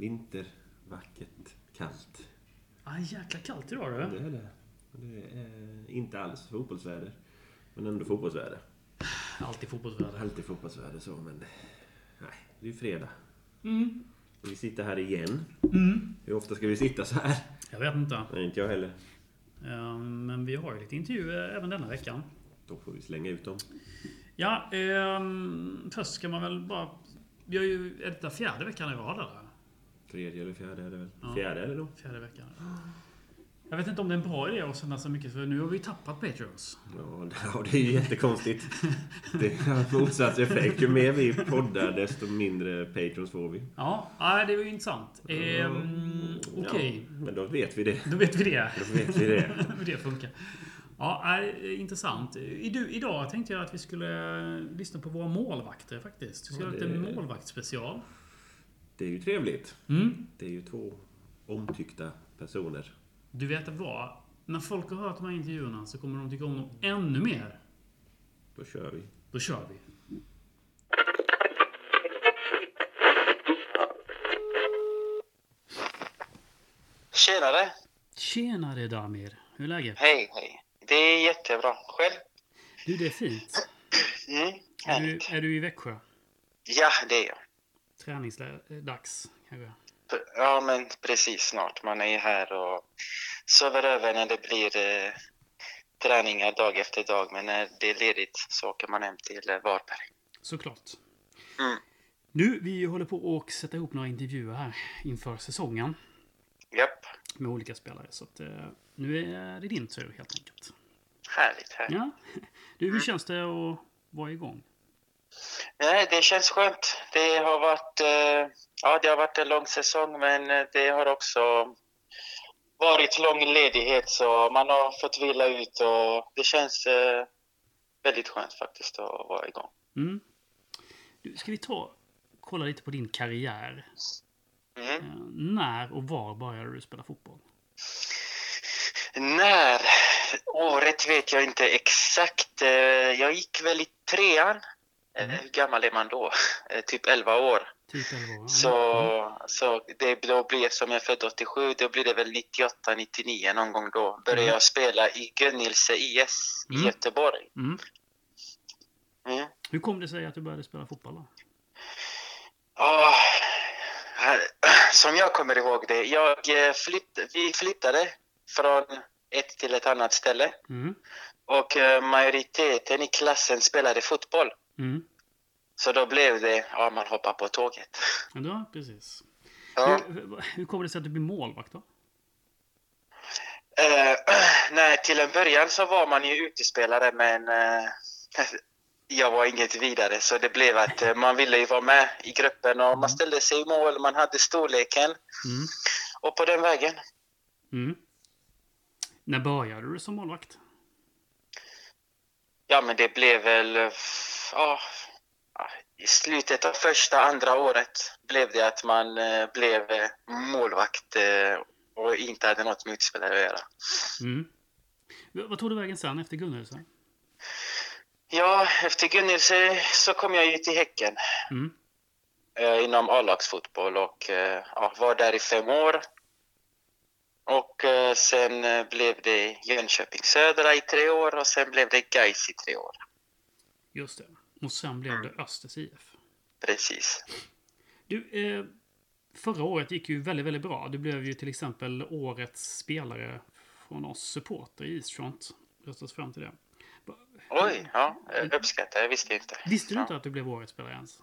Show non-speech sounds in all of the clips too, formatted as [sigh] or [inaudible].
vinter, vackert, kallt. Ah, jäkla kallt idag Det du. är det. Det är inte alls fotbollsväder. Men ändå fotbollsväder. Alltid fotbollsväder. Alltid fotbollsväder så, men... Nej, det är ju fredag. Mm. Vi sitter här igen. Mm. Hur ofta ska vi sitta så här? Jag vet inte. Nej, inte jag heller. Eh, Men vi har ju lite intervjuer även denna veckan. Då får vi slänga ut dem. Ja, ehm, först ska man väl bara... Vi har ju... Är detta fjärde veckan i rad eller? Tredje eller fjärde är det väl? Ja. Fjärde är det då? Fjärde veckan. Jag vet inte om det är en bra idé att sända så mycket, för nu har vi tappat Patreons. Ja, det- det är ju jättekonstigt. Det har motsatt effekt. Ju mer vi poddar, desto mindre patrons får vi. Ja, det var ju intressant. Ehm, Okej, Ja, men då vet vi det. då vet vi det. Då vet vi det. [laughs] Det funkar. Ja, intressant. Idag tänkte jag att vi skulle lyssna på våra målvakter faktiskt. Vi ska Ja, ha lite det- målvaktsspecial. Det är ju trevligt. Mm. Det är ju två omtyckta personer. Du vet vad? När folk har hört de här intervjuerna så kommer de tycka om dem ännu mer. Då kör vi. Då kör vi. Tjenare! Tjenare Damir. Hur är läget? Hej, hej. Det är jättebra. Själv? Du, det är fint. Mm, Är du, är du i Växjö? Ja, det är jag. Träningsdags kanske? Ja, men precis snart. Man är ju här och sover över när det blir eh, träningar dag efter dag. Men när det är ledigt så åker man hem till eh, Varberg. Såklart. Mm. Nu, vi håller på att sätta ihop några intervjuer här inför säsongen. Japp, Med olika spelare. Så att, eh, nu är det din tur helt enkelt. härligt. härligt. Ja. Du, hur känns det att vara igång? Nej, det känns skönt. Det har varit, eh, ja, det har varit en lång säsong, men eh, det har också varit lång ledighet så man har fått vila ut och det känns eh, väldigt skönt faktiskt att vara igång. Mm. Du, ska vi ta kolla lite på din karriär? Mm. När och var började du spela fotboll? När? Året vet jag inte exakt. Jag gick väl i trean. Eh, Mm. Hur gammal är man då? [laughs] Eh, Typ 11 år. Typ 11 år? Mm. Så, så det då blir, som jag är född 87, då blir det väl 98, 99 någon gång då. Började Mm. jag spela i Gunnilse IS Mm. i Göteborg. Mm. Mm. Hur kom det sig att du började spela fotboll då? Här- [clears throat] som jag kommer ihåg det, jag eh, flytt, vi flyttade från ett till ett annat ställe Mm. och majoriteten i klassen spelade fotboll. Mm. Så då blev det, ja man hoppar på tåget. Ja, precis. Ja. Hur, hur, kommer det sig att du blir målvakt då? Eh, [clears throat] nej, till en början så var man ju utespelare men eh, [laughs] jag var inget vidare så det blev att eh, man ville ju vara med i gruppen och Mm. man ställde sig i mål, man hade storleken Mm. och på den vägen. Mm. När började du som målvakt? Ja men det blev väl, ja, i slutet av första, andra året blev det att man eh, blev eh, målvakt eh, och inte hade något med utespelare att göra. Mm. Vad tog du vägen sen efter Gunnelse? Ja, efter Gunnilse så kom jag ju till Häcken. Mm. inom A-lagsfotboll och ja, var där i fem år. Och sen blev det Jönköping Södra i tre år och sen blev det Gais i tre år. Just det. Och sen blev det Östers IF. Precis. Du, eh, förra året gick ju väldigt, väldigt bra. Du blev ju till exempel årets spelare från oss supporter i Eastfront. Röstas fram till det. Oj, ja, eh, uppskattar jag. visste inte. Visste du ja. inte att du blev årets spelare ens?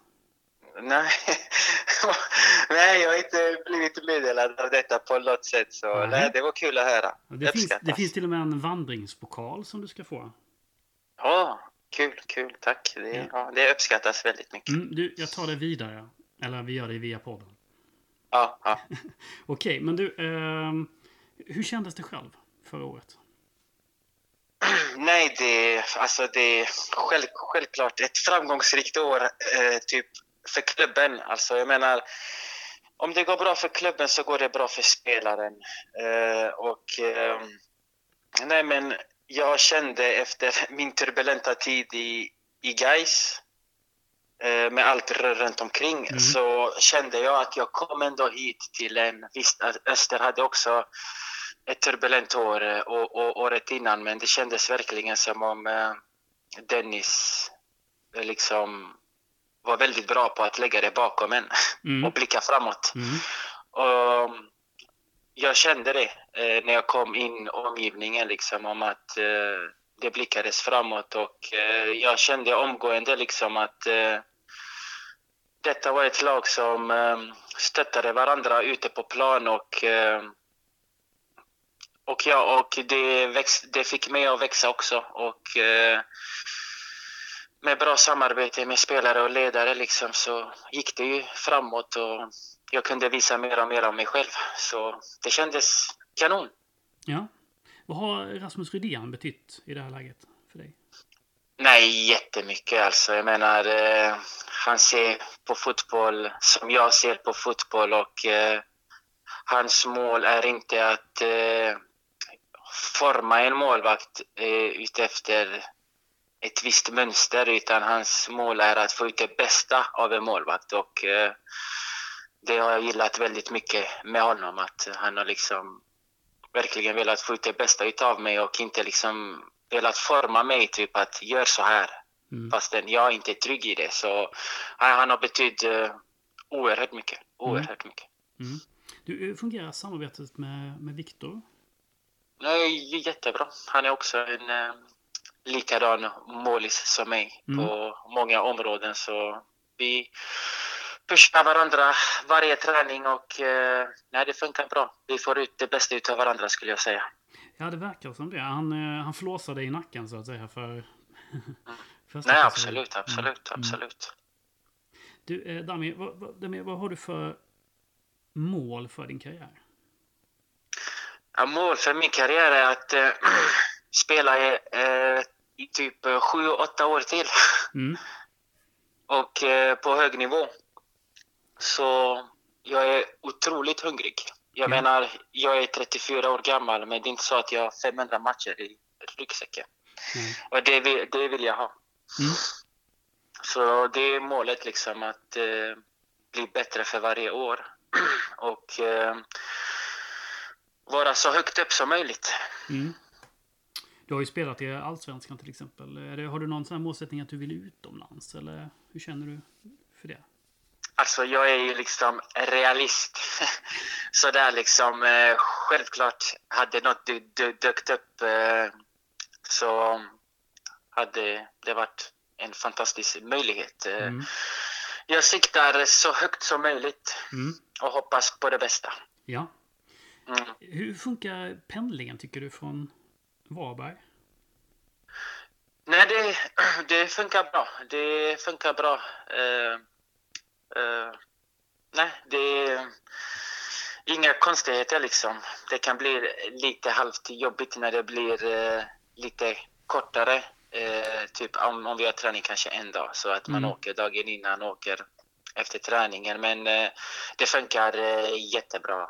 Nej. [laughs] nej, jag har inte blivit meddelad av detta på något sätt. Så Nej. nej, det var kul att höra. Det finns, det finns till och med en vandringspokal som du ska få. Ja, kul, kul. Tack. Det, Ja. ja, det uppskattas väldigt mycket. Mm, du, jag tar det vidare. Eller vi gör det via podden. Ja, ja. [laughs] Okej, men du. ehm, hur kändes det själv förra året? [clears throat] Nej, det, alltså det är själv, självklart ett framgångsrikt år eh, typ för klubben. Alltså jag menar, om det går bra för klubben så går det bra för spelaren. Eh, och eh, nej men jag kände efter [laughs] min turbulenta tid i, i Gais eh, med allt runt omkring Mm. så kände jag att jag kom ändå hit till en... Visst, Öster hade också ett turbulent år eh, och, och, året innan men det kändes verkligen som om eh, Dennis liksom var väldigt bra på att lägga det bakom en Mm. [laughs] och blicka framåt. Mm. Och jag kände det eh, när jag kom in i omgivningen liksom om att eh, det blickades framåt och eh, jag kände omgående liksom att eh, detta var ett lag som eh, stöttade varandra ute på plan och eh, och ja, och det, växt, det fick mig att växa också och eh, med bra samarbete med spelare och ledare liksom så gick det ju framåt och jag kunde visa mer och mer av mig själv. Så det kändes kanon. Ja. Vad har Rasmus Rydén betytt i det här läget för dig? Nej, jättemycket alltså. Jag menar, eh, han ser på fotboll som jag ser på fotboll och eh, hans mål är inte att eh, forma en målvakt eh, utefter ett visst mönster utan hans mål är att få ut det bästa av en målvakt och eh, det har jag gillat väldigt mycket med honom att han har liksom verkligen velat få ut det bästa utav mig och inte liksom velat forma mig typ att gör så här Mm. fastän jag inte är trygg i det så han har betytt uh, oerhört mycket, oerhört mycket. Mm. Du, hur fungerar samarbetet med, med Viktor? Nej, jättebra. Han är också en eh, likadan målis som mig Mm. på många områden. Så vi pushar varandra varje träning och eh, nej, det funkar bra. Vi får ut det bästa utav varandra skulle jag säga. Ja, det verkar som det. Han, eh, han flåsar dig i nacken så att säga för... [laughs] första Nej, absolut, absolut, Mm. absolut. Du, eh, Dami, vad, vad, Dami, vad har du för mål för din karriär? Ja, mål för min karriär är att eh, [clears throat] spela i, i typ eh, sju, åtta år till. Mm. [laughs] och eh, på hög nivå. Så jag är otroligt hungrig. Jag Ja. menar, jag är 34 år gammal men det är inte så att jag har 500 matcher i ryggsäcken. Nej. Och det vill, det vill jag ha. Mm. [sniffs] Så det är målet liksom att eh, bli bättre för varje år. [clears throat] och eh, vara så högt upp som möjligt. Du har ju spelat i Allsvenskan till exempel. Det, har du någon sån målsättning att du vill utomlands? Eller hur känner du för det? Alltså jag är ju liksom realist. [laughs] Så där liksom eh, självklart hade något dy- dy- dykt upp eh, så hade det varit en fantastisk möjlighet. Eh, Mm. Jag siktar så högt som möjligt Mm. och hoppas på det bästa. Ja. Mm. Hur funkar pendlingen tycker du från Varberg? Nej, det, [clears throat] det funkar bra. Det funkar bra. Eh, eh, nej, det är inga konstigheter liksom. Det kan bli lite halvt jobbigt när det blir eh, lite kortare. Typ om, om vi har träning kanske en dag så att man Mm. åker dagen innan åker efter träningen. Men det funkar jättebra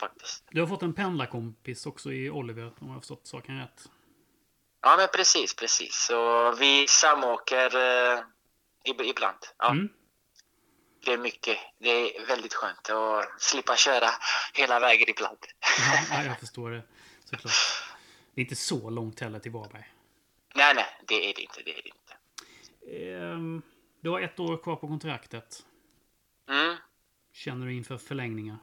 faktiskt. Du har fått en pendlarkompis också i Oliver, om jag har förstått saken rätt. Ja, men precis, precis. Så vi samåker eh, ib- ibland. Ja. Mm. Det är mycket. Det är väldigt skönt att slippa köra hela vägen ibland. Ja, [laughs] ja, jag förstår det. Såklart. Det är inte så långt heller till Varberg. nej, nej, det är det inte. Det är det inte. Ehm, Du har ett år kvar på kontraktet. Mm. Känner du inför förlängningar?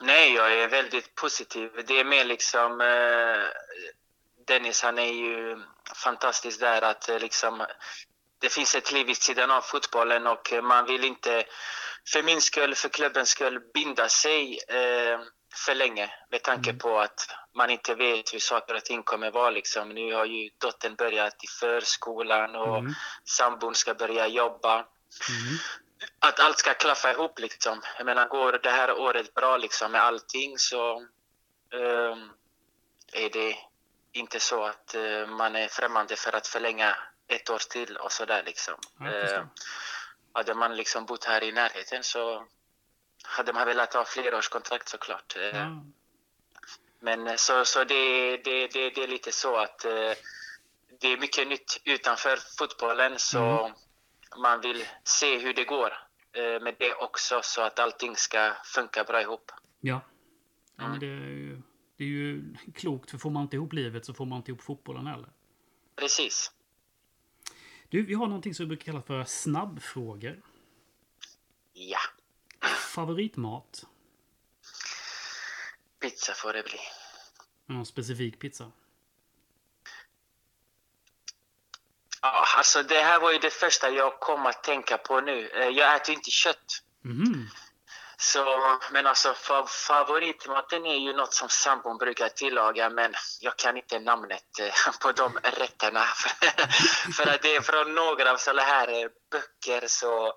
Nej, jag är väldigt positiv. Det är mer liksom... Eh, Dennis, han är ju fantastisk där att eh, liksom... Det finns ett liv vid sidan av fotbollen och eh, man vill inte för min skull, för klubbens skull, binda sig eh, för länge med tanke Mm. på att man inte vet hur saker och ting kommer vara. Liksom. Nu har ju dottern börjat i förskolan och Mm. sambon ska börja jobba. Mm. Att allt ska klaffa ihop liksom. Jag menar, går det här året bra liksom med allting så ehm, är det inte så att eh, man är främmande för att förlänga ett år till och sådär liksom. Ja. Eh, hade man liksom bott här i närheten så hade man velat ha flerårskontrakt såklart. Eh, Ja. Men eh, så, så det, det, det, det är lite så att det är mycket nytt utanför fotbollen så Mm. Man vill se hur det går eh, med det också så att allting ska funka bra ihop. Ja. ja men det, är ju, det är ju klokt, för får man inte ihop livet så får man inte ihop fotbollen heller. Precis. Du, vi har någonting som vi brukar kalla för snabbfrågor. Ja, Favoritmat? pizza får det bli. Någon specifik pizza? Ja, alltså det här var ju det första jag kom att tänka på nu. Eh, Jag äter inte kött. Mhm. Så, men alltså fa- favoritmaten är ju något som sambon brukar tillaga men jag kan inte namnet eh, [laughs] på de rätterna. [laughs] För att det är från några av sådana här eh, böcker så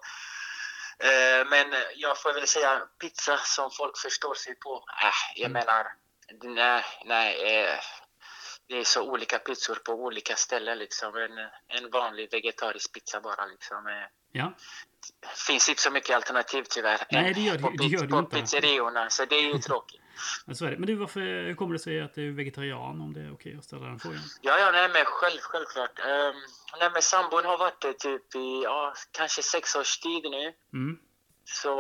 men jag får väl säga pizza som folk förstår sig på. Äh, jag Mm. menar, nej, nej. Det är så olika pizzor på olika ställen liksom. En, en vanlig vegetarisk pizza bara liksom. Eh, Ja. finns inte så mycket alternativ tyvärr. Nej, det gör det- på, det gör på inte. pizzeriorna, så det är ju [laughs] tråkigt. Men så är det. Men du, varför hur kommer det sig att du är vegetarian? Om det är okej att ställa den frågan. Ja, ja, nej men själv, självklart. Um, nej men sambon har varit det typ i, ja, kanske sex års tid nu. Mm. Så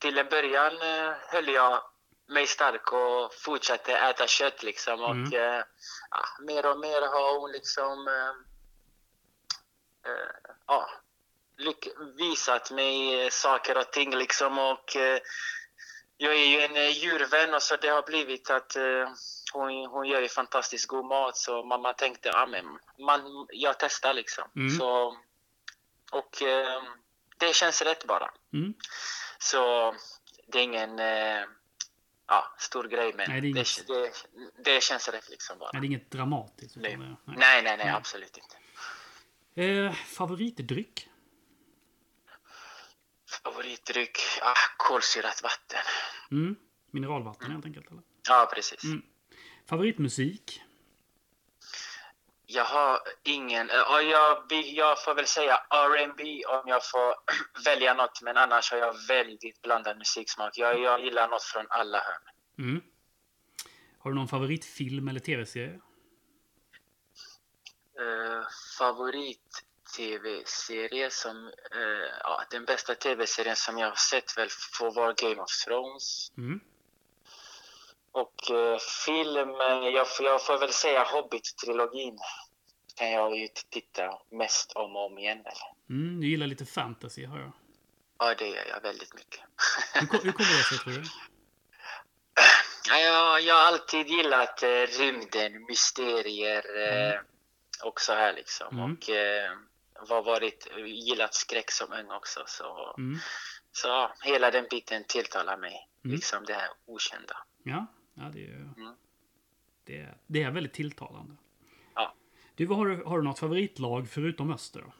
till en början eh, höll jag mig stark och fortsatte äta kött liksom. Och Mm. eh, ja, mer och mer har hon liksom eh, eh, ja, visat mig saker och ting liksom. Och eh, jag är ju en eh, djurvän och så det har blivit att eh, hon, hon gör ju fantastiskt god mat så mamma tänkte, ja men man, jag testar liksom. Mm. Så, och det känns rätt bara. Mm. Så det är ingen ja, stor grej men Nej, det är det, inget- det, det, känns rätt liksom bara. Nej, det är inget dramatiskt. Nej. Det, nej. Nej, nej, nej, Nej. absolut inte. Eh, favoritdryck? Favoritdryck? Ah, kolsyrat vatten. Mm. Mineralvatten helt enkelt? Eller? Ja, precis. Mm. Favoritmusik? Jag har ingen... eh, ja, jag, jag får väl säga R&B om jag får [clears throat] välja något, men annars har jag väldigt blandad musiksmak. Jag, jag gillar något från alla hörn. Mm. Har du någon favoritfilm eller tv-serie? Eh, favorit tv-serie som... eh, ja, den bästa tv-serien som jag har sett väl får vara Game of Thrones. Mm. Och eh, film, eh, jag, får- jag får väl säga Hobbit-trilogin. Kan jag ju titta mest om och om igen. Eller? Mm, du gillar lite fantasy, hör jag. Ja, det gör jag väldigt mycket. Hur, ko- hur kommer det sig, tror du? [clears throat] Ja, jag, jag har alltid gillat eh, rymden, mysterier eh, och så här liksom. Mm. Och eh, varit, gillat skräck som ung också. Så, Mm. så hela den biten tilltalar mig. Mm. Liksom det här okända. Ja, ja det, är, Mm. det, är, det är väldigt tilltalande. Ja. Du, har, du, har du något favoritlag förutom Öster? Då?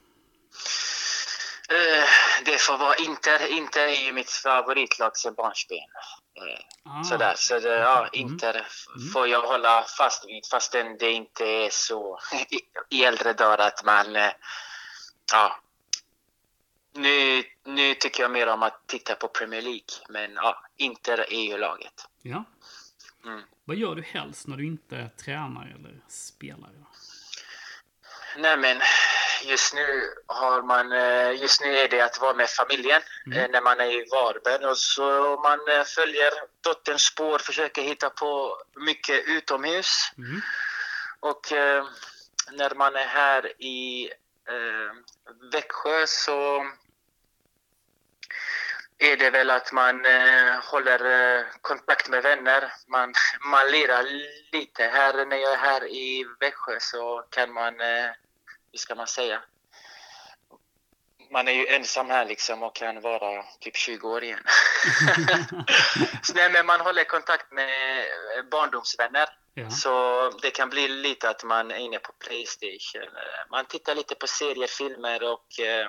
Eh, det får vara Inter. Inter är ju mitt favoritlag sedan barnsben. Eh, Ah, Sådär, så det, ja, Mm. Inter Mm. får jag hålla fast vid fastän det inte är så [laughs] i, i äldre dagar att man... eh, Ja. Nu, nu tycker jag mer om att titta på Premier League, men ja, Inter är ju laget. Ja. Mm. Vad gör du helst när du inte är tränare eller spelare? Då? Nej men just nu har man, eh, just nu är det att vara med familjen Mm. eh, när man är i Varberg och så man eh, följer dotterns spår, försöker hitta på mycket utomhus. Mm. Och när man är här i Växjö så är det väl att man eh, håller eh, kontakt med vänner. Man, [laughs] man lirar lite. Här när jag är här i Växjö så kan man, eh, hur ska man säga? Man är ju ensam här liksom och kan vara typ 20 år igen. Så [laughs] nej, men man håller kontakt med eh, barndomsvänner. Ja. Så det kan bli lite att man är inne på Playstation. Eh, Man tittar lite på serier, filmer och, eh,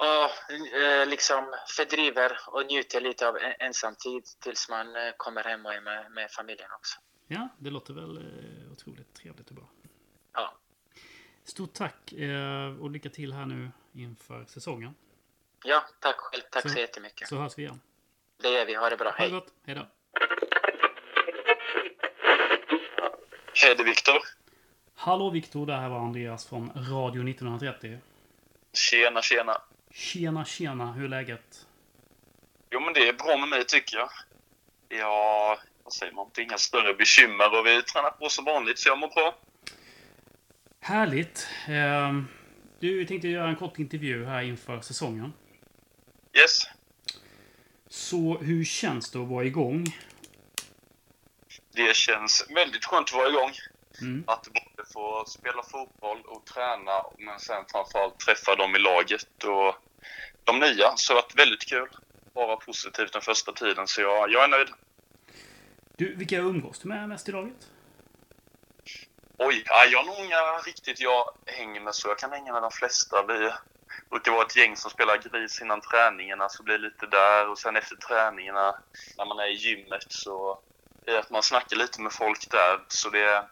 och eh, liksom fördriver och njuter lite av en- ensamtid tills man eh, kommer hem och är med, med familjen också. ja, det låter väl eh, otroligt trevligt och bra. Ja, Stort tack och lycka till här nu inför säsongen. ja tack själv. Tack så, Så- jättemycket. Så hörs vi igen. Det gör vi. Ha det bra. Ha det Hej. gott. Hej då. Hej, det är Viktor. Hallå Viktor, det här var Andreas från Radio 1930. Tjena, tjena. Tjena, tjena. Hur är läget? Jo, men det är bra med mig tycker jag. Ja, vad säger man? Det är inga större bekymmer och vi tränar på som vanligt så jag mår bra. Härligt. Ehm, Du, vi tänkte göra en kort intervju här inför säsongen. Yes. Så hur känns det att vara igång? Det känns väldigt skönt att vara igång. Mm. Att både få spela fotboll och träna, men sen framförallt träffa dem i laget och de nya. Så det har varit väldigt kul. Bara positivt den första tiden, så jag, jag är nöjd. Du, vilka umgås du med mest i laget? Oj, ja, jag har nog inga riktigt jag hänger med så. Jag kan hänga med de flesta. Vi brukar vara ett gäng som spelar gris innan träningarna, så blir det lite där. Och sen efter träningarna, när man är i gymmet, så är att man snackar lite med folk där. Så det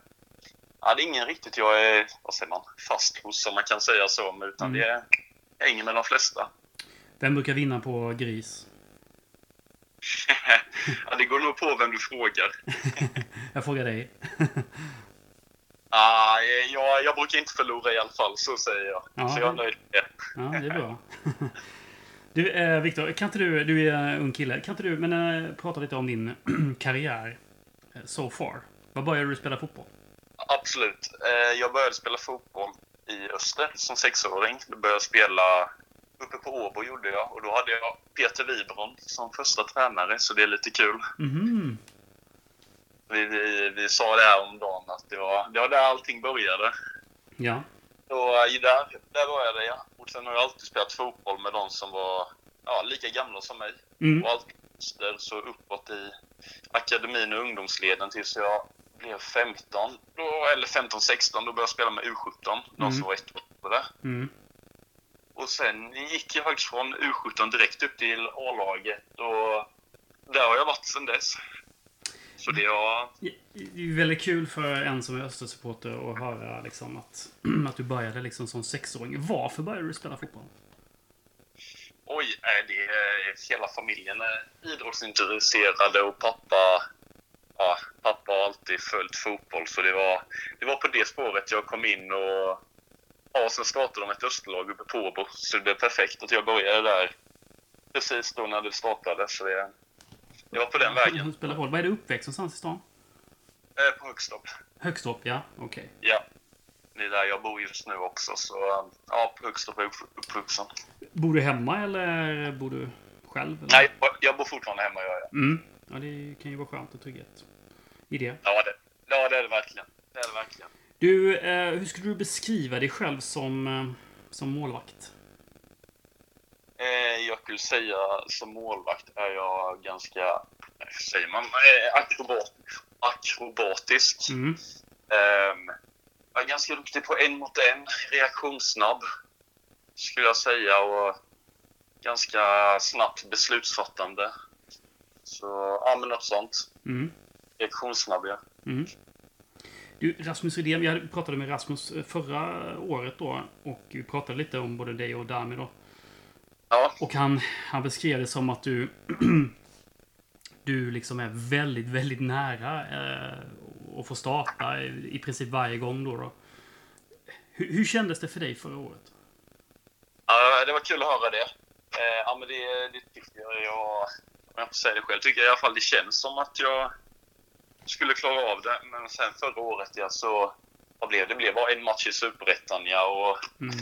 ja, det är ingen riktigt jag är, vad säger man, fast hos, om man kan säga så. Utan Mm. det är, jag hänger med de flesta. Vem brukar vinna på gris? [laughs] ja, det går nog på vem du frågar. [laughs] Jag frågar dig. [laughs] Ah, jag, jag brukar inte förlora i alla fall, så säger jag. Ja, så jag är nöjd med det. Ja, det är bra. Du, eh, Viktor, kan inte du, du är ung kille, kan inte du men, eh, prata lite om din [clears throat] karriär eh, so far? Vad började du spela fotboll? Absolut. Eh, Jag började spela fotboll i Öster som sexåring. Då började jag spela uppe på Åbo gjorde jag och då hade jag Peter Wibron som första tränare så det är lite kul. Mhm. Vi, vi, vi sa det här om dagen att det var, det var där allting började. Ja. Så eh, där, där började jag. Och sen har jag alltid spelat fotboll med de som var ja, lika gamla som mig. Mm. Och alltid så uppåt i akademin och ungdomsleden tills jag blev 15, då, eller 15-16, då började jag spela med U17, de Mm. som var ett år det. Mm. Och sen gick jag faktiskt från U17 direkt upp till A-laget och där har jag varit sedan dess. Så det har... Det är väldigt kul för en som är Östersupporter att höra liksom att, [clears throat] att du började liksom som sexåring. Varför började du spela fotboll? Oj, nej, det är, hela familjen är idrottsintresserade och pappa, ja, pappa har alltid följt fotboll. Så det var, det var på det spåret jag kom in och ja, sen startade de ett Österlag uppe på Åbo. Så det blev perfekt att jag började där precis då när det startade. Så det, det var på den vägen. spelar boll. Var är du uppväxt någonstans i stan? Eh, på Högstorp. Högst ja. Okej. Ja. Det är där jag bor just nu också. Så ja, på Högstorp är jag upp- uppvuxen. Bor du hemma eller bor du själv? Eller? Nej, jag bor fortfarande hemma gör jag. Mm. Ja, det kan ju vara skönt och trygghet i det. Ja, det, ja, det är det verkligen. Det är det verkligen. Du, eh, hur skulle du beskriva dig själv som, eh, som målvakt? Eh, jag skulle säga som målvakt är jag ganska, eh, hur säger man, eh, akrobat, akrobatisk. Mm. Ehm, jag är ganska duktig på en mot en, reaktionssnabb skulle jag säga och ganska snabbt beslutsfattande. Så, ja men något sånt. Mm. Reaktionssnabb ja. Mm. Du, Rasmus Rydén, jag pratade med Rasmus eh, förra året då och vi pratade lite om både dig och Dami då. Ja, Och han, han beskrev det som att du [clears throat] du liksom är väldigt, väldigt nära eh, att få starta i, princip varje gång då. då. Hur, hur kändes det för dig förra året? Ja, det var kul att höra det. Eh, ja, men det, det tycker jag, jag, jag får säga det själv, tycker jag i alla fall det känns som att jag skulle klara av det. Men sen förra året, ja, så vad blev det? Det blev bara en match i Superettan, ja, och Mm.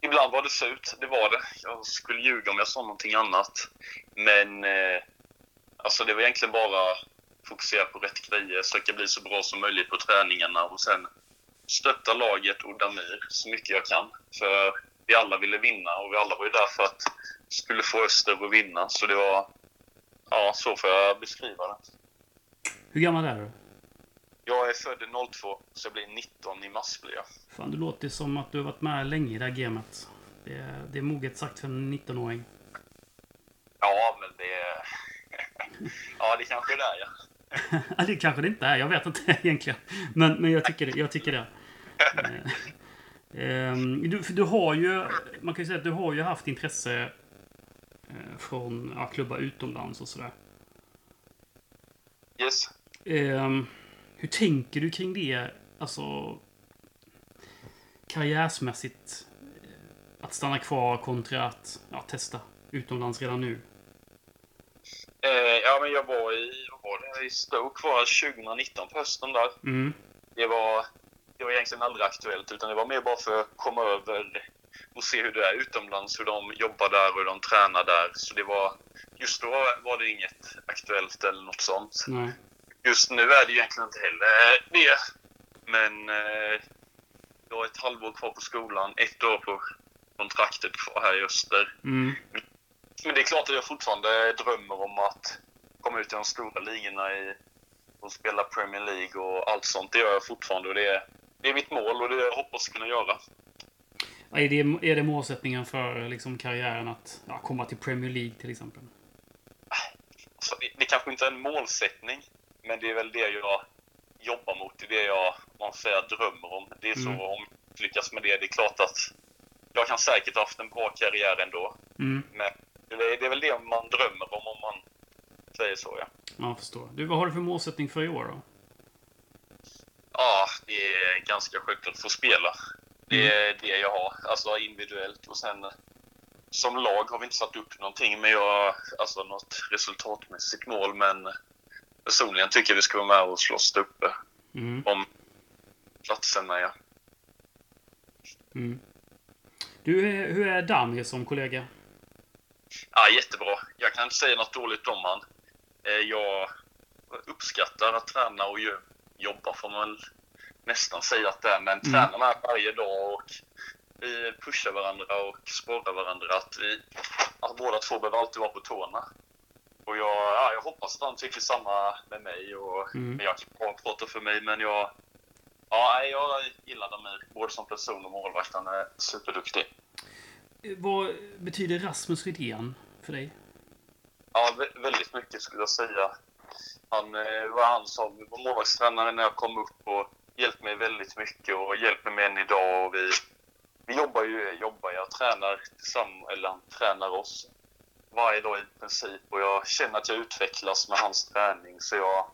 ibland var det surt, det var det. Jag skulle ljuga om jag sa någonting annat. Men eh, alltså det var egentligen bara fokusera på rätt grejer, försöka bli så bra som möjligt på träningarna och sen stötta laget och Damir så mycket jag kan. För vi alla ville vinna och vi alla var ju där för att skulle få Öster att vinna. Så det var, ja så får jag beskriva det. Hur gammal är du? Jag är född 02, så jag blir 19 i mars blir jag. Fan, du låter som att du har varit med länge i det här gamet. Det är, det är moget sagt för en 19-åring. Ja, men det... [laughs] ja, det kanske är där ja. Ja, [laughs] det kanske det inte är. Jag vet inte [laughs] egentligen. Men, men jag tycker det. Jag tycker det. Eh, ehm, Du, för du har ju, man kan ju säga att du har ju haft intresse från ja, klubbar utomlands och sådär. Yes. Ehm, hur tänker du kring det? Alltså karriärsmässigt. eh, att stanna kvar kontra att ja, testa utomlands redan nu? Eh, ja, men jag var i, vad var i Stoke var 2019 på hösten där. Mm. Det var, det var egentligen aldrig aktuellt, utan det var mer bara för att komma över och se hur det är utomlands, hur de jobbar där och hur de tränar där. Så det var, just då var det inget aktuellt eller något sånt. Nej. Just nu är det ju egentligen inte heller det. Men eh, jag har ett halvår kvar på skolan, ett år på kontraktet kvar här i öster. Mm. Men det är klart att jag fortfarande drömmer om att komma ut i de stora ligorna i, och spela Premier League och allt sånt. Det gör jag fortfarande och det är, det är mitt mål och det jag hoppas kunna göra. Är det, är det målsättningen för liksom, karriären att ja, komma till Premier League till exempel? Så det, det kanske inte är en målsättning, men det är väl det jag jobbar mot. Det är det jag, man säger, drömmer om. Det är så Mm. om jag lyckas med det. Det är klart att jag kan säkert ha haft en bra karriär ändå. Mm. Men det är, det är väl det man drömmer om, om man säger så, ja. Ja, jag förstår. Du, vad har du för målsättning för i år då? Ja, det är ganska självklart att få spela. Det är det jag har, alltså individuellt. Och sen som lag har vi inte satt upp någonting, men jag, alltså något resultatmässigt mål. Men personligen tycker jag vi ska vara med och slåss där uppe Mm. om platserna, ja. Mm. Du, hur- hur är Damir som kollega? Ja, jättebra. Jag kan inte säga något dåligt om han. Eh, Jag uppskattar att träna och jobba får man nästan säga att det är. Men Mm. tränar med varje dag och vi pushar varandra och sporrar varandra. Att vi att båda två behöver alltid vara på tårna. Och jag, ja, jag hoppas att han tycker samma med mig. Och, Mm. Jag kan prata för mig, men jag, ja, jag gillar Damir både som person och målvakt. Han är superduktig. Vad betyder Rasmus Rydén för dig? Ja, vä- väldigt mycket skulle jag säga. Han eh, var han som var målvaktstränare när jag kom upp och hjälpte mig väldigt mycket och hjälper mig än idag. Och vi, vi jobbar ju, jobbar, jag tränar tillsammans, eller han tränar oss varje dag i princip och jag känner att jag utvecklas med hans träning så jag,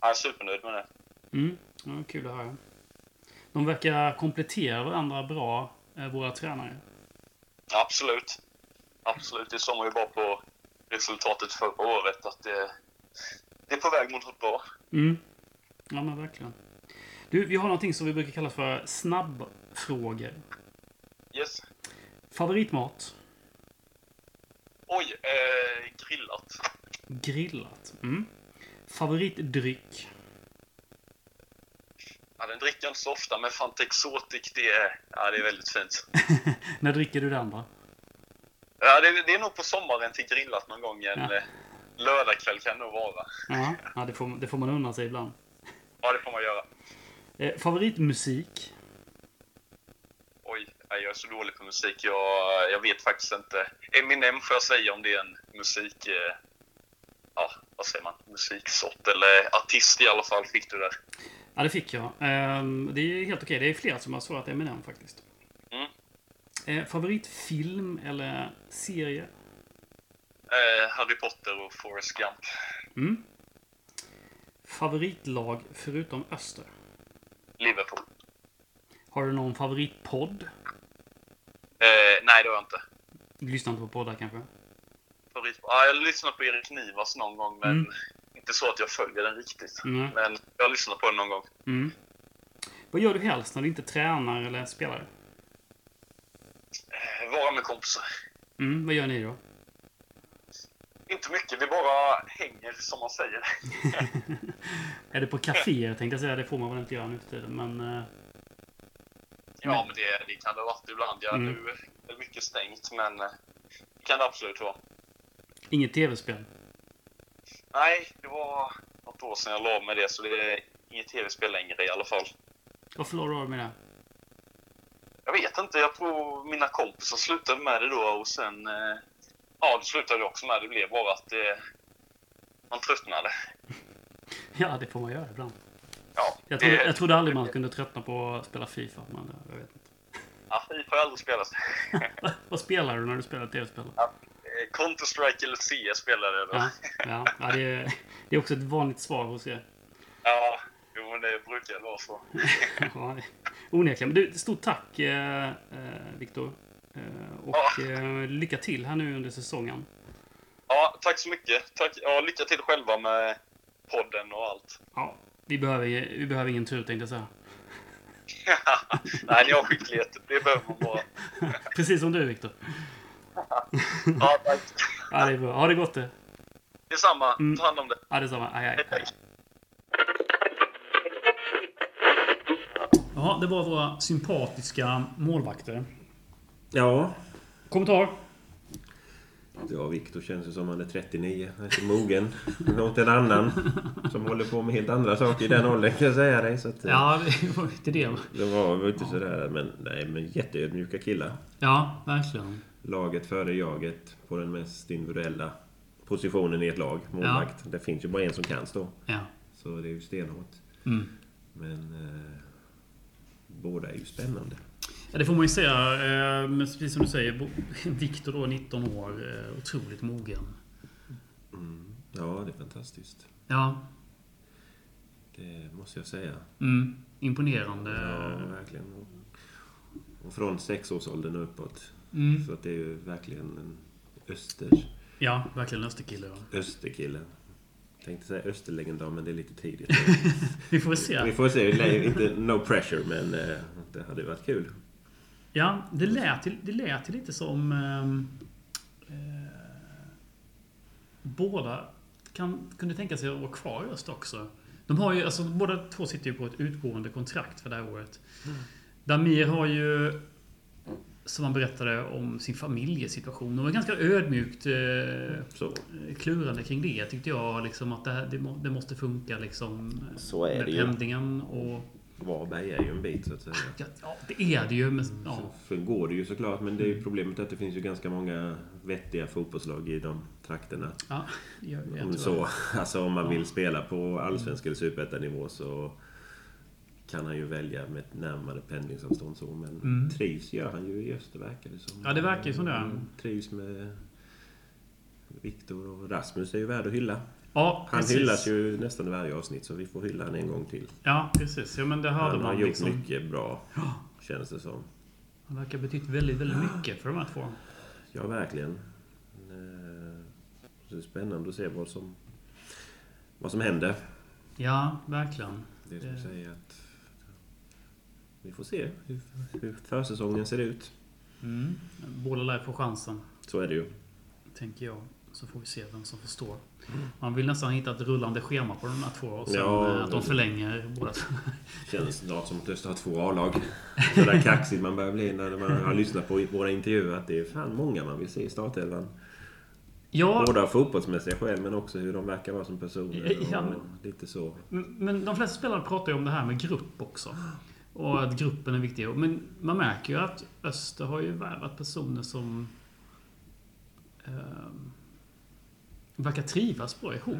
jag är supernöjd med det. Mm. Ja, kul att höra. De verkar komplettera varandra bra, eh, våra tränare. Absolut. Absolut. Det såg man ju bara på resultatet förra året att det, det är på väg mot något bra. Mm. Ja, men verkligen. Du, vi har någonting som vi brukar kalla för snabbfrågor. Yes. Favoritmat? Oj, eh, grillat. Grillat. Mm. Favoritdryck? Ja, den dricker jag inte så ofta, men Fanta Exotic, det är, ja, det är väldigt fint. [laughs] När dricker du den då? Ja, det, det är nog på sommaren till grillat någon gång. En Ja. eh, lördagkväll kan det nog vara. Ja, ja det, får, det får man unna sig ibland. Ja, det får man göra. Eh, favoritmusik? Oj, jag är så dålig på musik. Jag, jag vet faktiskt inte. Eminem får jag säga om det är en musik... Eh, ja, vad säger man? Musiksort eller artist i alla fall fick du där. Ja, det fick jag. Ehm, det är helt okej. Det är flera som har svarat Eminem faktiskt. Mm. Eh, favoritfilm eller serie? Eh, Harry Potter och Forrest Gump. Mm. Favoritlag förutom Öster? Liverpool. Har du någon favoritpodd? Eh, nej, det har jag inte. Du lyssnar inte på poddar kanske? Favorit... Ja, jag har lyssnat på Erik Nivas någon gång, men Mm. inte så att jag följer den riktigt. Mm. Men jag har lyssnat på den någon gång. Mm. Vad gör du helst när du inte tränar eller spelar? Eh, vara med kompisar. Mm, vad gör ni då? Inte mycket, vi bara hänger som man säger. [laughs] är det på kaféer tänkte jag säga. Det får man väl inte göra nu för tiden. Men eh, Ja, men det, det kan det ha varit ibland. Ja, Mm. Nu är det mycket stängt, men eh, det kan det absolut vara. inget tv-spel. Nej, det var något år sedan jag la med det, så det är inget tv-spel längre i alla fall. Varför la du av med det? Jag vet inte, jag tror mina kompisar slutade med det då och sen... Eh, ja, då slutade också med det. Det blev bara att det, man tröttnade. [laughs] Ja, det får man göra ibland. Ja, Jag trodde, det- jag trodde aldrig man kunde tröttna på att spela Fifa. Men eh, jag vet inte. Ja, FIFA har jag aldrig spelat. [laughs] Va- Vad spelar du när du spelar tv-spel? Eh, Counter-Strike eller CS spelade jag då. Ja, ja, ja det, är, det är också ett vanligt svar hos er. Ja, jo, men det brukar vara så. [laughs] Ja, det- onekligen. Men du, stort tack, eh, eh, Viktor. Eh, Och eh, lycka till här nu under säsongen. Ja, tack så mycket. Tack. Ja, lycka till själva med podden och allt. [laughs] Ja, vi behöver, vi behöver ingen tur tänkte jag säga. Nej, ni har skicklighet. Det behöver man bara. [laughs] Precis som du Viktor. [laughs] Ja, tack. Ja, det är bra. Ha det gott det. Detsamma. Mm. Ta hand om det. Ja, detsamma. Hej, hej. Hej, hej. Ja, det var våra sympatiska målvakter. Ja, Kommentar? ja Viktor känns ju som han är 39. Han är så mogen. Något en annan som håller på med helt andra saker i den åldern kan jag säga dig. Så att, eh, Ja, det var inte det. Det var väl inte sådär, men nej, men jätteödmjuka killar. Ja, verkligen. Laget före jaget på den mest individuella positionen i ett lag. Målvakt. Det finns ju bara en som kan stå. Ja. Så det är ju stenhårt. Mm. Men eh, båda är ju spännande. Ja, det får man ju säga. Eh, Men precis som du säger, [laughs] Viktor då, 19 år, eh, otroligt mogen. Mm. Ja, det är fantastiskt. Ja, Det måste jag säga. mm. imponerande. Ja, verkligen. Och från sexårsåldern och uppåt. Mm. Så att det är ju verkligen en öster, Ja, verkligen österkille. ja. österkille. Tänkte säga österlegendar, men det är lite tidigt. [laughs] Vi får se. Vi får se. Inte no pressure, men eh, det hade varit kul. Ja, det lät, det lät lite som... ehm, Eh, båda kan, kunde tänka sig att vara kvar i öst också. De har ju, alltså, båda två sitter ju på ett utgående kontrakt för det här året. Damir har ju, som han berättade om sin familjesituation, de var ganska ödmjukt eh, klurande kring det tyckte jag. Liksom, att det, här, det, det måste funka liksom, Så är med det pendlingen. Och, Varberg är ju en bit, så att säga. ja, ja, det är det ju. Men, ja. Så går det ju såklart, men det är ju problemet att det finns ju ganska många vettiga fotbollslag i de trakterna. Ja, jag vet Om så, alltså om man vill spela på allsvensk eller superettanivå så kan han ju välja med ett närmare pendlingsavstånd så. Men Mm. trivs gör han ju i Öster verkar det som. Ja, det verkar ju som det. Mm, Trivs med Viktor och Rasmus är ju värd att hylla. Ja, Han precis. hyllas ju nästan i varje avsnitt så vi får hylla han en gång till. Ja, precis. Ja, men det hörde Han har man gjort liksom. mycket bra, känns det som. Han verkar ha betytt väldigt, väldigt mycket för de här två. Ja, verkligen. Eh, det är spännande att se vad som, vad som händer. Ja, verkligen. Det är som Det- säger att vi får se hur, hur försäsongen ser ut. Mm. Båda lär få chansen, Så är det ju. tänker jag. Så får vi se vem som förstår. Man vill nästan hitta ett rullande schema på de här två och sen Ja, eh, att de förlänger båda. [laughs] Känns snart som att Öster har två A-lag. Så där kaxig man börjar bli när man har lyssnat på våra intervjuer. Att det är fan många man vill se i startelvan. Ja, Både av fotbollsmässiga skäl men också hur de verkar vara som personer. Ja, men- lite så. men de flesta spelare pratar ju om det här med grupp också. Och att gruppen är viktig. Men man märker ju att Öster har ju värvat personer som eh, verkar trivas bra ihop.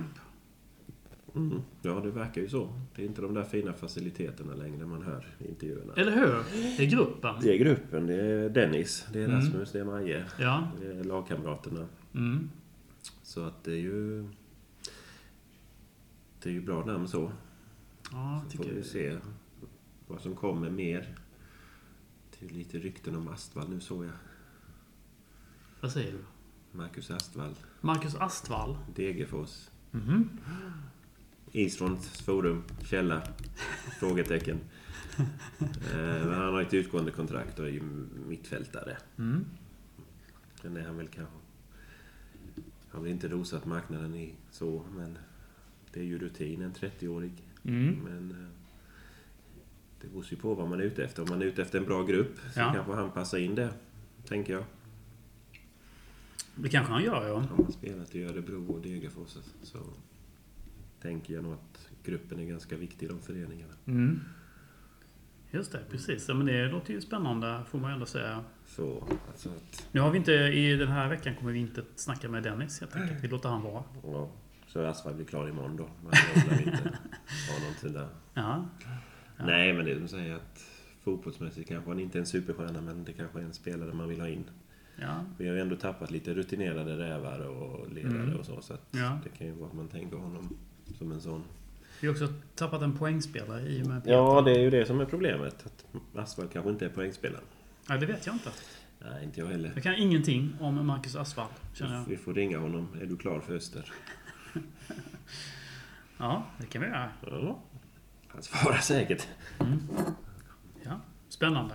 Mm. Ja, det verkar ju så. Det är inte de där fina faciliteterna längre man hör i intervjuerna. Eller hur? Det är gruppen. Det är gruppen. Det är Dennis, det är Mm. Rasmus, det är Maje. Ja. Det är lagkamraterna. Mm. Så att det är ju... Det är ju bra namn så. Ja, Så får vi se vad som kommer mer. Det är lite rykten om Astvall nu såg jag. Vad säger du? Marcus Astvall, Marcus Astvall. Degerfors. Mhm. Isfronts forum, källa, frågetecken. [laughs] Eh, Men han har ett utgående kontrakt och är ju mittfältare. Mm. Sen är han väl kanske... Han väl inte rosat marknaden i så, men det är ju rutin, en 30-årig. Mm. Men eh, det beror ju på vad man är ute efter. Om man är ute efter en bra grupp så Ja. kanske han passar in där, tänker jag. Det kanske han gör, ja. Har man spelat i Örebro och Degerfors så tänker jag nog att gruppen är ganska viktig i de föreningarna. Mm. Just det, precis. Ja, men det låter ju spännande, får man ju ändå säga. Så, alltså att, Nu har vi inte, i den här veckan kommer vi inte snacka med Dennis helt enkelt. Vi låter han vara. ja, så Asfalt blir klar imorgon då. Man lär inte [laughs] ha någonting där. Ja. Ja. Nej, men det är som säger att fotbollsmässigt kanske han inte är en superstjärna, men det kanske är en spelare man vill ha in. Ja. Vi har ju ändå tappat lite rutinerade rävar och ledare Mm. och så. Så att Ja. det kan ju vara att man tänker honom som en sån. Vi har också tappat en poängspelare i och med Ja, det är ju det som är problemet. Att Asfalt kanske inte är poängspelaren. Ja, det vet jag inte. Nej, inte jag heller. Jag kan ingenting om Marcus Asfalt, känner jag. Vi får ringa honom. Är du klar för Öster? [laughs] Ja, det kan vi göra. Ja. Han svarar säkert. Ja, spännande.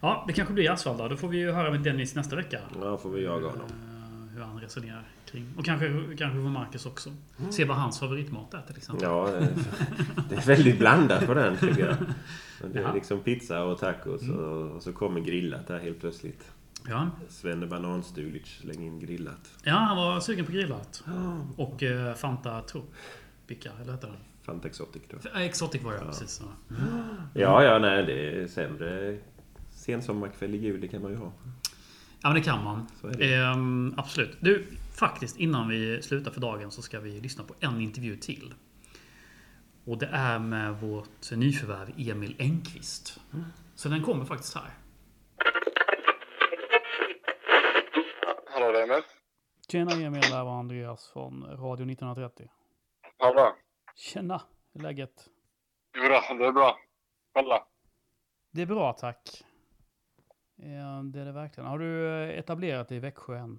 Ja, det kanske blir Asfalt då. Då får vi ju höra med Dennis nästa vecka. Ja, får vi jaga honom. eh, Hur han resonerar kring. Och kanske, kanske för Marcus också. Se vad hans favoritmat är till exempel. Ja, det är, det väldigt blandat på den tycker jag. [laughs] Det Ja. är liksom pizza och tacos och, och så kommer grillat där helt plötsligt. Ja. Svenne Bananstulic slänger in grillat. ja, han var sugen på grillat. Och eh, Fanta Tropica, eller heter den? Fanta Exotic då. Exotic var jag, precis. Ja. Ja, ja, nej det är sämre sensommarkväll i juli kan man ju ha. Ja, men det kan man. Är det. Ehm, absolut. Du, faktiskt innan vi slutar för dagen så ska vi lyssna på en intervju till. Och det är med vårt nyförvärv Emil Engqvist. Så den kommer faktiskt här. Hallå där Emil. Tjena Emil, det här var Andreas från Radio 1930. Hallå. Tjena, hur är läget? Jo det är bra. Kolla. Det är bra tack. Det är det verkligen. Har du eh, etablerat dig i Växjö än?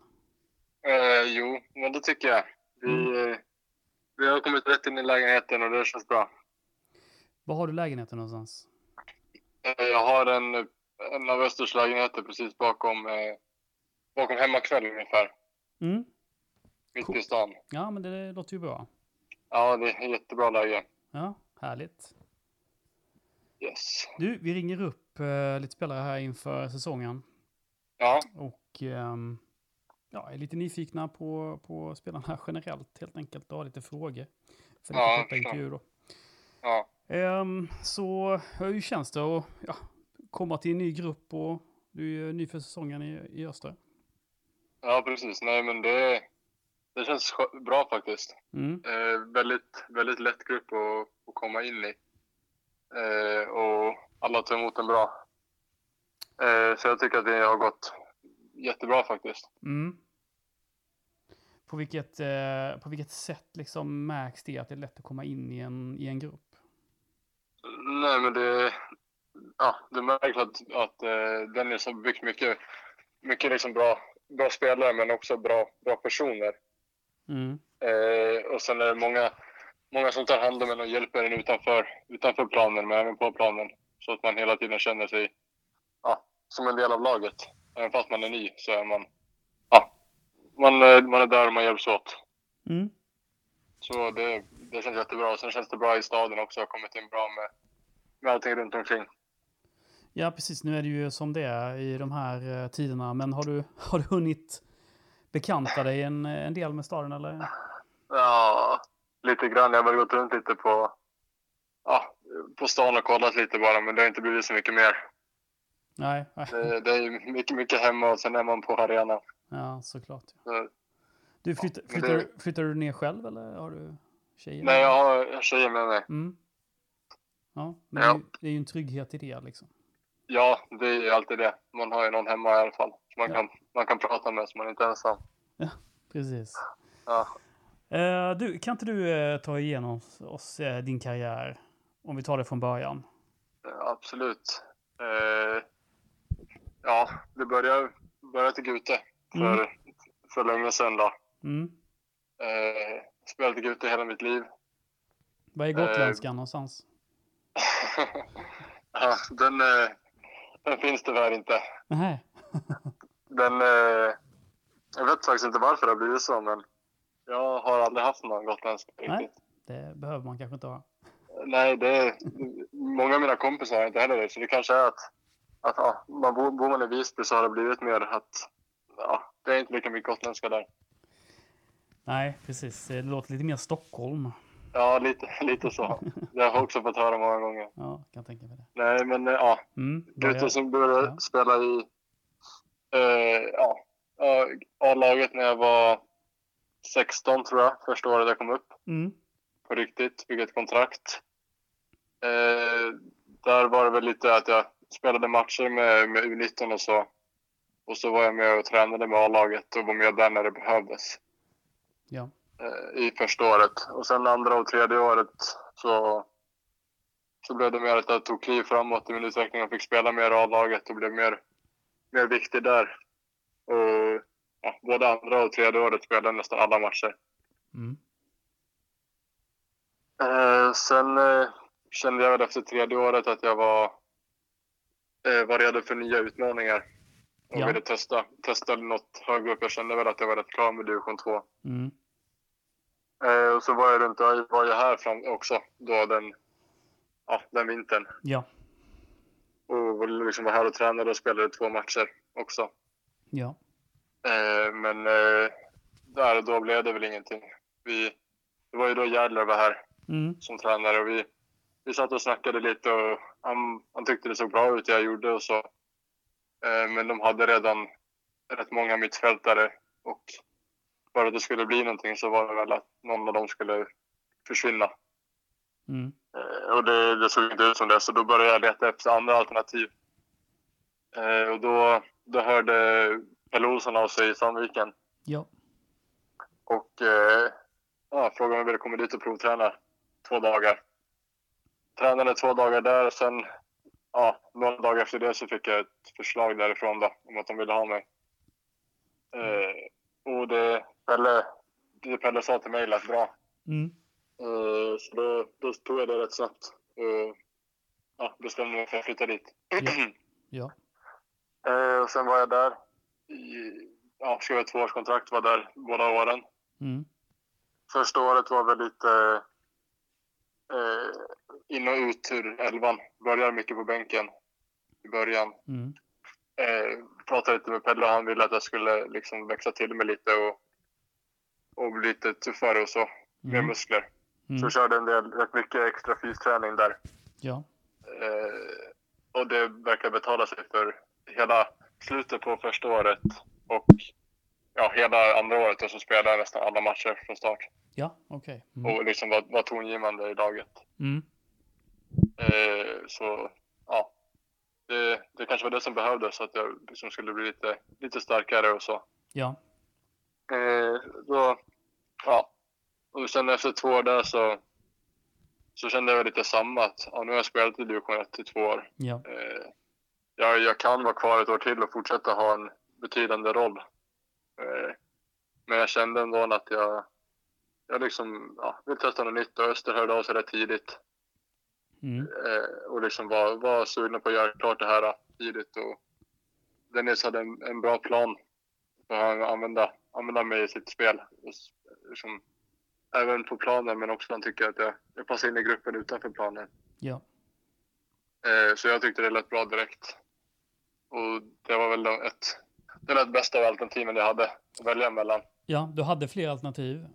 Eh, jo, men det tycker jag. Vi, eh, vi har kommit rätt in i lägenheten och det känns bra. Var har du lägenheten någonstans? Eh, jag har en, en av Östers lägenheter precis bakom, eh, bakom hemmakväll ungefär. Mm. Mitt Cool. i stan. Ja, men det låter ju bra. Ja, det är jättebra läge. Ja, härligt. Yes. Du, vi ringer upp eh, lite spelare här inför säsongen. Ja, Och ehm, ja, är lite nyfikna på, på spelarna här generellt helt enkelt. Och har lite frågor. För lite Ja, korta intervjuer då. ja. Ehm, så hur känns det att ja, komma till en ny grupp och du är ju ny för säsongen i, i Öster? Ja, precis. Nej, men det, det känns bra faktiskt. Mm. Eh, väldigt, väldigt lätt grupp att, att komma in i. Eh, och alla tar emot en bra. Eh, så jag tycker att det har gått jättebra faktiskt. Mm. På vilket, eh, på vilket sätt liksom märks det att det är lätt att komma in i en, i en grupp? Nej, men det, ja, det märks att, att eh, Dennis har byggt mycket, mycket liksom bra, bra spelare men också bra, bra personer. Mm. Eh, och sen är det många, många som tar hand om en och hjälper en utanför, utanför planen men även på planen. Så att man hela tiden känner sig ja, som en del av laget. Även fast man är ny så är man, ja, man, man är där och man hjälps åt. Mm. Så det, det känns jättebra. Sen känns det bra i staden också. Jag har kommit in bra med, med allting runt omkring. Ja, precis. Nu är det ju som det är i de här eh, tiderna. Men har du, [laughs] har du hunnit bekanta dig en, en del med staden eller? Ja, lite grann. Jag har väl gått runt lite på, ja, på stan och kollat lite bara, men det har inte blivit så mycket mer. Nej. Det, det är mycket, mycket hemma och sen är man på arenan. Ja, såklart. Så, Du, flyttar, men flyttar, det- du- flyttar du ner själv eller har du tjejer? nej, jag har tjejer med mig. Mm. Ja, men Ja. Det, är ju, är en trygghet i det liksom. Ja, det är ju alltid det. Man har ju någon hemma i alla fall. Man, Ja. kan, man kan prata med så man inte är ensam. Precis. Ja. Eh, du, kan inte du eh, ta igenom oss eh, din karriär? Om vi tar det från början. Absolut. Eh, ja, det började, började i Gute för, Mm. för länge sedan. Då. Mm. Eh, spelat i Gute hela mitt liv. Vad är gotländskan någonstans? [laughs] ja, den, eh, den finns tyvärr inte. Nej. [laughs] Den, eh, jag vet faktiskt inte varför det har blivit så, men jag har aldrig haft någon gotländsk Nej. riktigt. Det behöver man kanske inte ha. Nej, det många av mina kompisar har inte heller det, så det kanske är att, att ja, man bor, bor man i Visby så har det blivit mer att ja, det är inte lika mycket gotländska där. Nej, precis. Det låter lite mer Stockholm. Ja, lite, lite så. [laughs] Det har jag också fått höra många gånger. Ja, kan tänka mig det. Nej, men eh, ja, Mm. Som började Ja. spela i eh, ja, ja, A-laget när jag var 16 tror jag, första året jag kom upp Mm. på riktigt, fick ett kontrakt. Eh, där var det väl lite att jag spelade matcher med, med U19 och så. Och så var jag med och tränade med A-laget och var med där när det behövdes Ja. eh, i första året. Och sen andra och tredje året så, så blev det mer att jag tog kliv framåt i min utveckling och fick spela mer A-laget och blev mer, mer viktig där. Och ja, både andra och tredje året spelade jag nästan alla matcher. Mm. Eh, sen eh, kände jag väl efter tredje året att jag var, eh, var redo för nya utmaningar. Och Ja. ville testa, testa något högre upp. Jag kände väl att jag var rätt klar med division 2. Mm. Eh, och så var jag runt, jag var jag här fram också då den, ja, den vintern. Ja. Och liksom var här och tränade och spelade två matcher också. Ja. Eh, men eh, där och då blev det väl ingenting. Vi, det var ju då Järdler var här Mm. som tränare och vi, vi satt och snackade lite och han, han tyckte det såg bra ut det jag gjorde och så. Eh, men de hade redan rätt många mittfältare och för att det skulle bli någonting så var det väl att någon av dem skulle försvinna. Mm. Eh, och det, det såg inte ut som det, så då började jag leta efter andra alternativ. Eh, och då, då hörde Pelle Olsson av sig i Sandviken Ja. och ja, frågade om jag ville komma dit och provträna två dagar. Tränade två dagar där och sen ja, några dagar efter det så fick jag ett förslag därifrån då, om att de ville ha mig. Eh, och det Pelle, det Pelle sa till mig lät bra. Mm. Eh, så då, då tog jag det rätt snabbt och ja, bestämde mig för att flytta dit. [clears throat] Ja. eh, och sen var jag där. I, ja, skrev ett tvåårskontrakt, var där båda åren. Mm. Första året var väl lite eh, in och ut ur elvan. Började mycket på bänken i början. Mm. Eh, pratade lite med Pelle och han ville att jag skulle liksom växa till mig lite och, och bli lite tuffare och så. Mer Mm. muskler. Så Mm. jag körde en del, rätt mycket extra fysträning där. Ja. Eh, och det verkar betala sig för hela slutet på första året och ja, hela andra året och så spelade jag nästan alla matcher från start. Ja, okej. Mm. Och liksom var, var tongivande i laget. Mm. Eh, så ja, det, det kanske var det som behövdes så att jag liksom skulle bli lite, lite starkare och så. Ja. Eh, då, ja. Och sen efter två år där så, så kände jag lite samma att ja, nu har jag spelat i division 1 i två år. Ja. Eh, jag, jag kan vara kvar ett år till och fortsätta ha en betydande roll. Eh, men jag kände ändå att jag, jag liksom, ja, vill testa något nytt och Öster hörde av sig rätt tidigt. Mm. Eh, och liksom var, var sugna på att göra klart det här tidigt. Och Dennis hade en, en bra plan för att använda, använda mig i sitt spel. Och liksom, även på planen men också han tycker att jag, jag passar in i gruppen utanför planen. Ja. Eh, så jag tyckte det lät bra direkt. Och det var väl ett, det lät bästa av alternativen jag hade att välja mellan. Ja, du hade fler alternativ.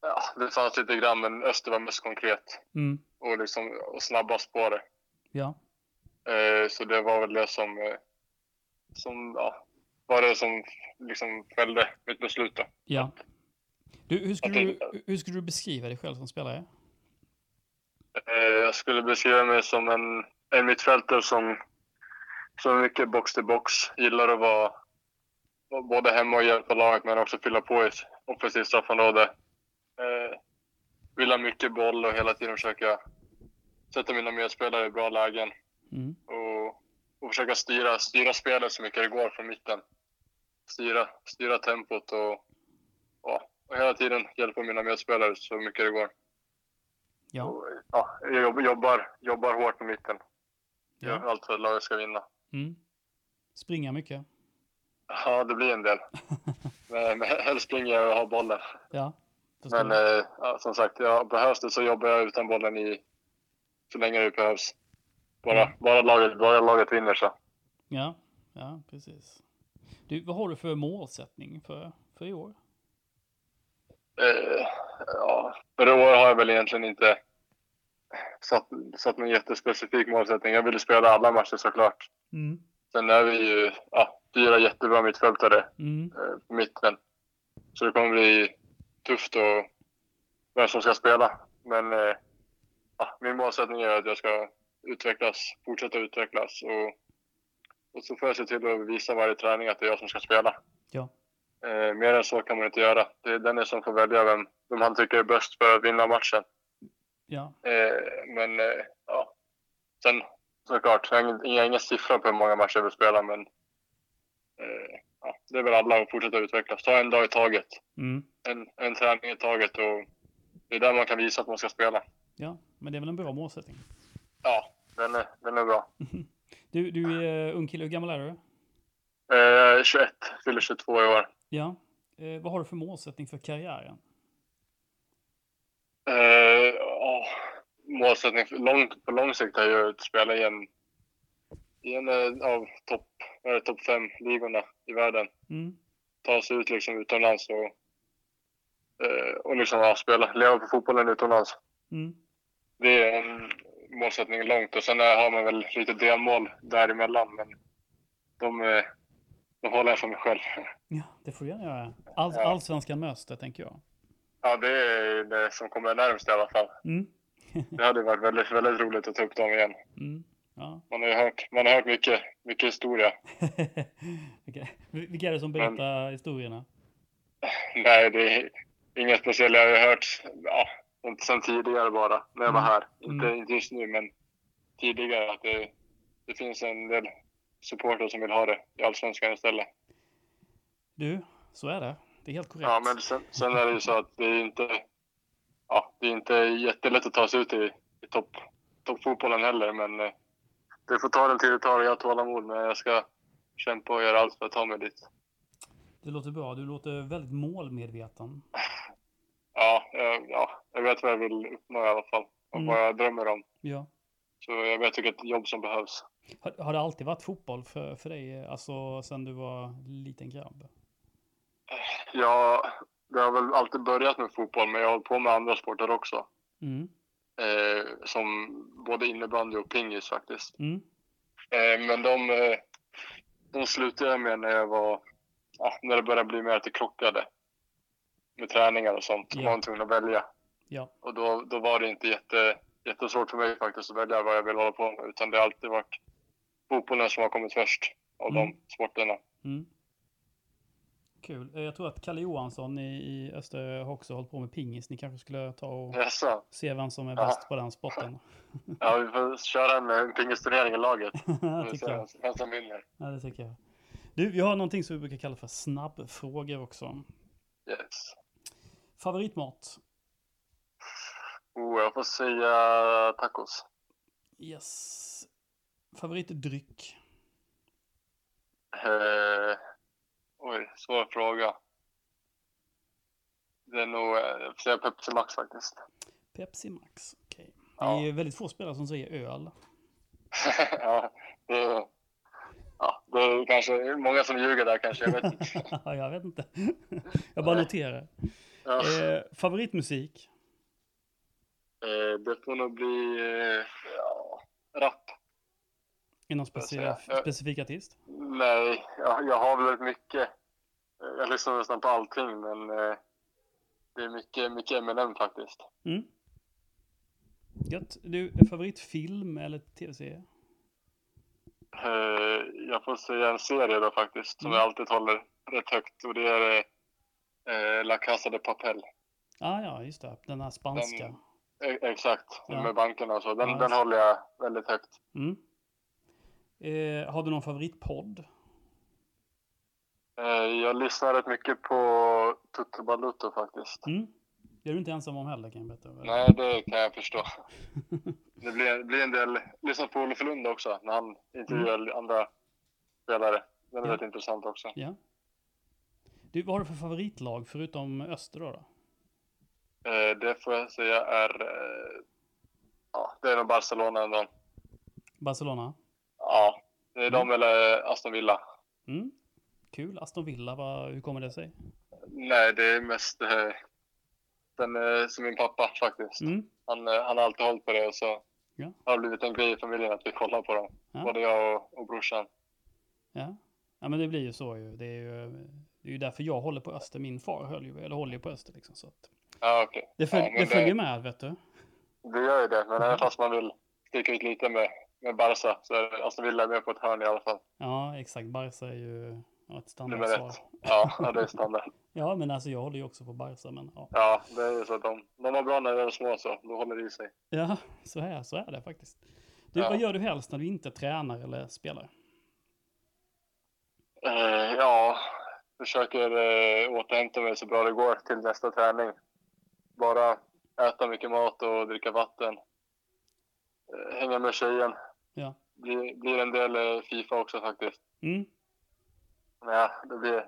Ja, det fanns lite grann men Öster var mest konkret Mm. och, liksom, och snabbast på det. Ja. Eh, så det var väl det som, eh, som ja, var det som liksom fällde mitt beslut då. Ja. Du, hur, skulle du, hur skulle du beskriva dig själv som spelare? Eh, jag skulle beskriva mig som en, en mittfältare som, som är mycket box till box, gillar att vara både hemma och hjälpa laget men också fylla på i offensivt straffområde. Eh, vill ha mycket boll och hela tiden försöka sätta mina medspelare i bra lägen. Mm. och, och försöka styra, styra spelet så mycket det går från mitten. Styra, styra tempot och, ja, och hela tiden hjälpa mina medspelare så mycket det går. Ja. Och, ja, jag jobb- jobbar, jobbar hårt på mitten. Gör ja. allt för att laget ska vinna. Mm. Springa mycket. Ja, det blir en del. [laughs] men, men helst springer jag och har bollen. Ja. Men eh, ja, som sagt, ja, behövs det så jobbar jag utan bollen i så länge det behövs. Bara, Mm. bara, laget, bara laget vinner så. Ja. Ja, precis. Du, vad har du för målsättning för, för i år? Eh, ja, för i år har jag väl egentligen inte satt, satt någon jättespecifik målsättning. Jag ville spela alla matcher såklart. Mm. Sen är vi ju ja, fyra jättebra mittfältare Mm. eh, på mitten. Så det kommer bli tufft och vem som ska spela. Men eh, ja, min målsättning är att jag ska utvecklas, fortsätta utvecklas och, och så får jag se till att visa varje träning att det är jag som ska spela. Ja. Eh, mer än så kan man inte göra. Det är den som får välja vem, vem han tycker är bäst för att vinna matchen. Ja. Eh, men eh, ja, sen såklart, jag har ingen, ingen siffra på hur många matcher jag vill spela, men eh, ja, det är väl alla att fortsätta utvecklas. Ta en dag i taget. Mm. En, en träning i taget och det är där man kan visa att man ska spela. Ja, men det är väl en bra målsättning. Ja, den är, den är bra. [laughs] Du, du är ung kille, hur gammal är du? Eh, 21, fyller 22 i år. Ja. Eh, vad har du för målsättning för karriären? Eh, ja, målsättning för lång, på lång sikt är ju att spela i en, i en eh, av topp det, topp fem ligorna i världen. Mm. Ta sig ut liksom utomlands och, eh, och liksom ja, spela, leva på fotbollen utomlands. Mm. Det är en målsättning långt och sen är- har man väl lite delmål däremellan men de, eh, de håller jag för mig själv. [laughs] Ja, det får du gärna göra. All, Ja. Allsvenskan med Öster, tänker jag. Ja, det är det som kommer närmst i alla fall. Mm. Det hade varit väldigt, väldigt roligt att ta upp dem igen. Mm. Ja. Man har ju hört, man har hört mycket, mycket historia. [laughs] Okej. Vilka är det som berättar historierna? Nej, det är inget speciellt. Jag har hört ja, inte sen tidigare bara, när jag var Mm. här. Inte, Mm. inte just nu, men tidigare. Att det, det finns en del supportrar som vill ha det i Allsvenskan istället. Du, så är det. Det är helt korrekt. Ja, men sen, sen är det ju så att det är inte, ja, det är inte jättelätt att ta sig ut i, i topp, toppfotbollen heller, men eh, det får ta den tid det tar och jag har tålamod, men jag ska kämpa och göra allt för att ta mig dit. Det låter bra. Du låter väldigt målmedveten. Ja, jag, ja, jag vet vad jag vill uppnå i alla fall och Mm. vad jag drömmer om. Ja. Så jag vet vilket jobb som behövs. Har, har det alltid varit fotboll för, för dig, alltså sen du var liten grabb? Ja, det har väl alltid börjat med fotboll, men jag har hållit på med andra sporter också. Mm. Eh, som både innebandy och pingis faktiskt. Mm. Eh, men de, eh, de slutade jag med när jag var, ja, när det började bli mer att det krockade. Med träningar och sånt. Ja. Man var tvungen att välja. Ja. Och då, då var det inte jätte, jättesvårt för mig faktiskt att välja vad jag vill hålla på med. Utan det har alltid varit fotbollen som har kommit först av Mm. de sporterna. Mm. Kul. Eh, Jag tror att Kalle Johansson i, i Öster har också hållit på med pingis. Ni kanske skulle ta och Jaså? se vem som är Ja. bäst på den sporten. [laughs] Ja, vi får köra en, en pingisturnering i laget. [laughs] det tycker jag. vem som vinner. Ja, det tycker jag. Du, vi har någonting som vi brukar kalla för snabbfrågor också. Yes. Favoritmat? Oh, jag får säga tacos. Yes. Favoritdryck? Eh, oj, svår fråga. Det är nog, eh, jag säga Pepsi Max faktiskt. Pepsi Max. Okej. Det Ja. är väldigt få spelare som säger öl. [laughs] ja, det är, ja, det är kanske många som ljuger där kanske, jag vet inte. [laughs] jag vet inte. jag bara noterar. Ja, Eh, favoritmusik? eh, det får nog bli eh, ja. Är någon Jag speci säger, eh, specifik artist? Nej, jag, jag har väl väldigt mycket. Eh, Jag lyssnar nästan på allting, men eh, det är mycket, mycket Eminem faktiskt. Mm. Gött. Du, favoritfilm eller tv-serie? Eh, jag får säga en serie då faktiskt, som Mm. jag alltid håller rätt högt. Och det är eh, La Casa de Papel. Ah, ja, just det. Den här spanska. Den- E- exakt, Ja. med bankerna och så. Den, Ja, den håller jag väldigt högt. Mm. Eh, har du någon favoritpodd? Eh, jag lyssnar rätt mycket på Tutu Baluto faktiskt. Mm. Det är du inte ensam om heller kan jag berätta. Nej, det kan jag förstå. [laughs] Det blir, det blir en del, lyssna på Olof Lund också, när han intervjuar andra spelare. Den är Mm. Ja. rätt intressant också. Ja. Du, vad har du för favoritlag förutom Öster då? då? Eh, det får jag säga är, eh, ja, det är nog Barcelona ändå. Barcelona? Ja, det är de eller Aston Villa. Mm. Kul. Aston Villa, vad, hur kommer det sig? Nej, det är mest eh, den eh, som min pappa faktiskt. Mm. Han, eh, han har alltid hållit på det och så Ja. har det blivit en grej i familjen att vi kollar på dem. Ja. Både jag och, och brorsan. Ja. ja, men det blir ju så ju. Det är ju, det är ju därför jag håller på Öster. Min far höll ju, eller håller ju på Öster liksom. Så att Ja, okej. det, följ, Ja, det det- följer med, vet du. Det gör ju det, men även fast man vill sticka ut lite med, med Barca så är Aston Villa med på ett hörn i alla fall. Ja, exakt. Barca är ju ja, ett standardsvar. Ja, ja, det är standard. [laughs] Ja, men alltså jag håller ju också på Barca, men ja. Ja, det är ju så att de, de var bra när de var små så då håller det i sig. Ja, så är, så är det faktiskt. Du, Ja. vad gör du helst när du inte tränar eller spelar? Eh, ja, försöker eh, återhämta mig så bra det går till nästa träning. Bara äta mycket mat och dricka vatten. Eh, hänga med tjejen. Ja. Blir, blir en del eh, Fifa också faktiskt. Mm. Ja, det blir,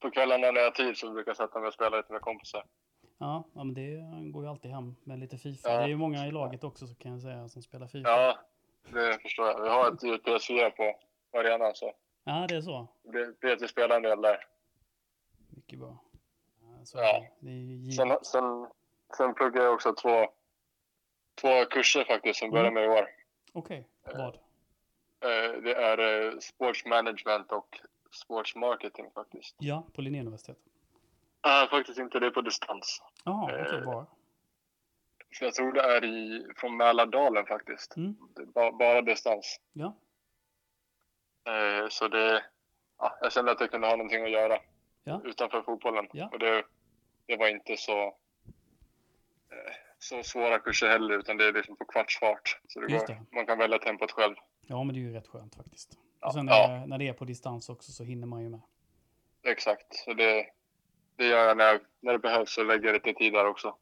på kvällarna när jag har tid så brukar jag sätta mig och spela lite med kompisar. Ja, ja, men det går ju alltid hem med lite Fifa. Ja. Det är ju många i laget också så kan jag säga som spelar Fifa. Ja, det förstår jag. Vi har ett PS4 på arenan så Ja, det är så. det blir- att vi spelar en del där. Mycket bra. Så Ja. Det är. Sen, sen, sen pluggar jag också två, två kurser faktiskt som börjar med i år. Okej, vad? Eh, Det är eh, sports management och sports marketing faktiskt. Ja, på Linnéuniversitetet. Nej, faktiskt inte. Det är på distans. Jaha, okej, Eh, bra. Så jag tror det är i, från Mälardalen faktiskt. Mm. Det är ba, bara distans. Ja, Eh, Så det, ja, jag kände att jag kunde ha någonting att göra Ja. utanför fotbollen. Ja. Och det, det var inte så, eh, så svåra kurser heller, utan det är liksom på kvartsfart. Så man kan välja tempot själv. ja, men det är ju rätt skönt faktiskt. Ja. Och sen Ja. när, det är på distans också så hinner man ju med. Exakt. Så det, det gör jag när, när det behövs och lägger lite tid där också.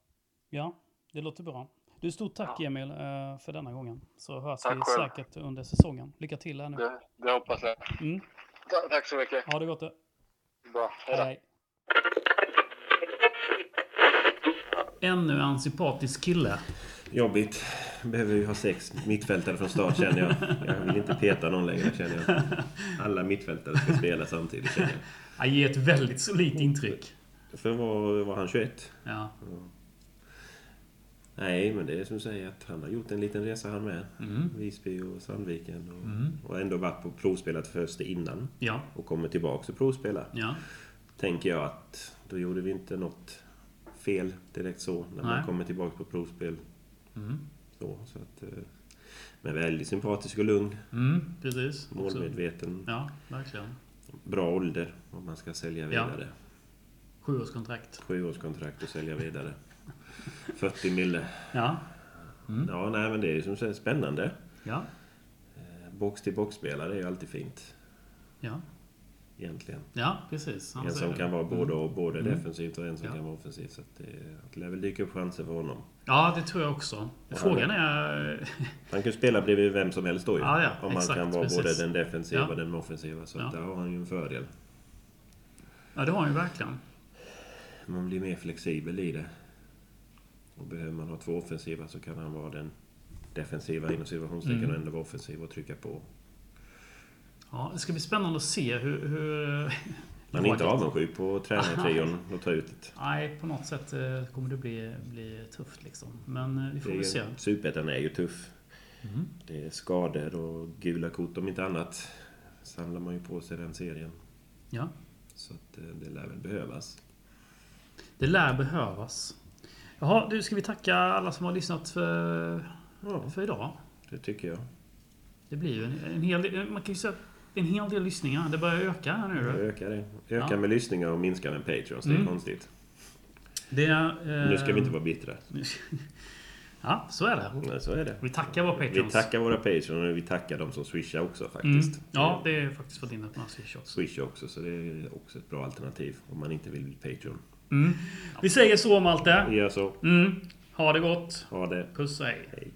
Ja, det låter bra. Du, stort tack Emil eh, för denna gången. Så hörs Tack vi själv. säkert under säsongen. Lycka till här nu. Det, det hoppas jag. Mm. Ta- Tack så mycket. Ha det gott du. Bra. Hej. Hej. Ännu en sympatisk kille. Jobbigt. Behöver ju ha sex mittfältare från start känner jag. Jag vill inte peta någon längre känner jag. Alla mittfältare ska spela samtidigt känner jag. Han ger ett väldigt solitt intryck. För var, var han 21? Ja. Nej, men det är som du säger att han har gjort en liten resa han med. Mm. Visby och Sandviken. Och, Mm. och ändå varit på provspelat först innan. Ja. Och kommer tillbaka och provspela. Ja. Tänker jag att då gjorde vi inte något fel direkt så. När Nej. man kommer tillbaka på provspel. Mm. Så, så att, eh, men väldigt sympatisk och lugn. Mm, precis. Målmedveten. Ja, verkligen. Bra ålder om man ska sälja Ja. vidare. Sjuårskontrakt. Sjuårskontrakt och sälja vidare. [laughs] 40 mille. Ja. Mm. Ja, nej men det är ju som sagt spännande. Ja. Eh, Box till box-spelare är ju alltid fint. Ja. Egentligen. Ja, precis. Han En som det. kan vara både, och, både Mm. defensivt och en som Ja. kan vara offensivt. Så det, det lär väl dyka upp chanser för honom. Ja, det tror jag också. Frågan är... [laughs] Han kan ju spela bredvid vem som helst då ju. Ja, ja, Om man exakt, kan vara precis. både den defensiva och den offensiva. Så där har han ju en fördel. Ja, det har han ju verkligen. Man blir mer flexibel i det. Och behöver man ha två offensiva så kan han vara den defensiva inom situationstecken Mm. och ändå vara offensiv och trycka på. Ja, det ska bli spännande att se hur... hur [laughs] Man är inte avundsjuk på tränartrion och [laughs] ta ut det. Nej, på något sätt eh, kommer det bli, bli tufft liksom. Men eh, vi får väl se. Superettan är ju tuff. Mm. Det är skador och gula kort om inte annat. Samlar man ju på sig den serien. Ja, Så att eh, det lär väl behövas. det lär behövas. Jaha, du, ska vi tacka alla som har lyssnat för, Ja, för idag? det tycker jag. Det blir ju en, en hel del... Man kan ju säga en hel del lyssningar. Det börjar öka här nu. du. Ökar det. Ökar Ja. med lyssningar och minskar med Patreons. Det är Mm. konstigt. Det eh, Nu ska vi inte vara bittra. [laughs] Ja, så är det. Nej, så är det. Vi tackar våra Vi Patreons. tackar våra Patreons och vi tackar de som swishar också Mm. faktiskt. Ja, det är faktiskt fått in ett några swish också. Swish också, så det är också ett bra alternativ om man inte vill bli Patreon. Mm. Vi säger så Malte. Vi gör så. Mm. Ha det gott. Ha det. Puss och hej. Hej.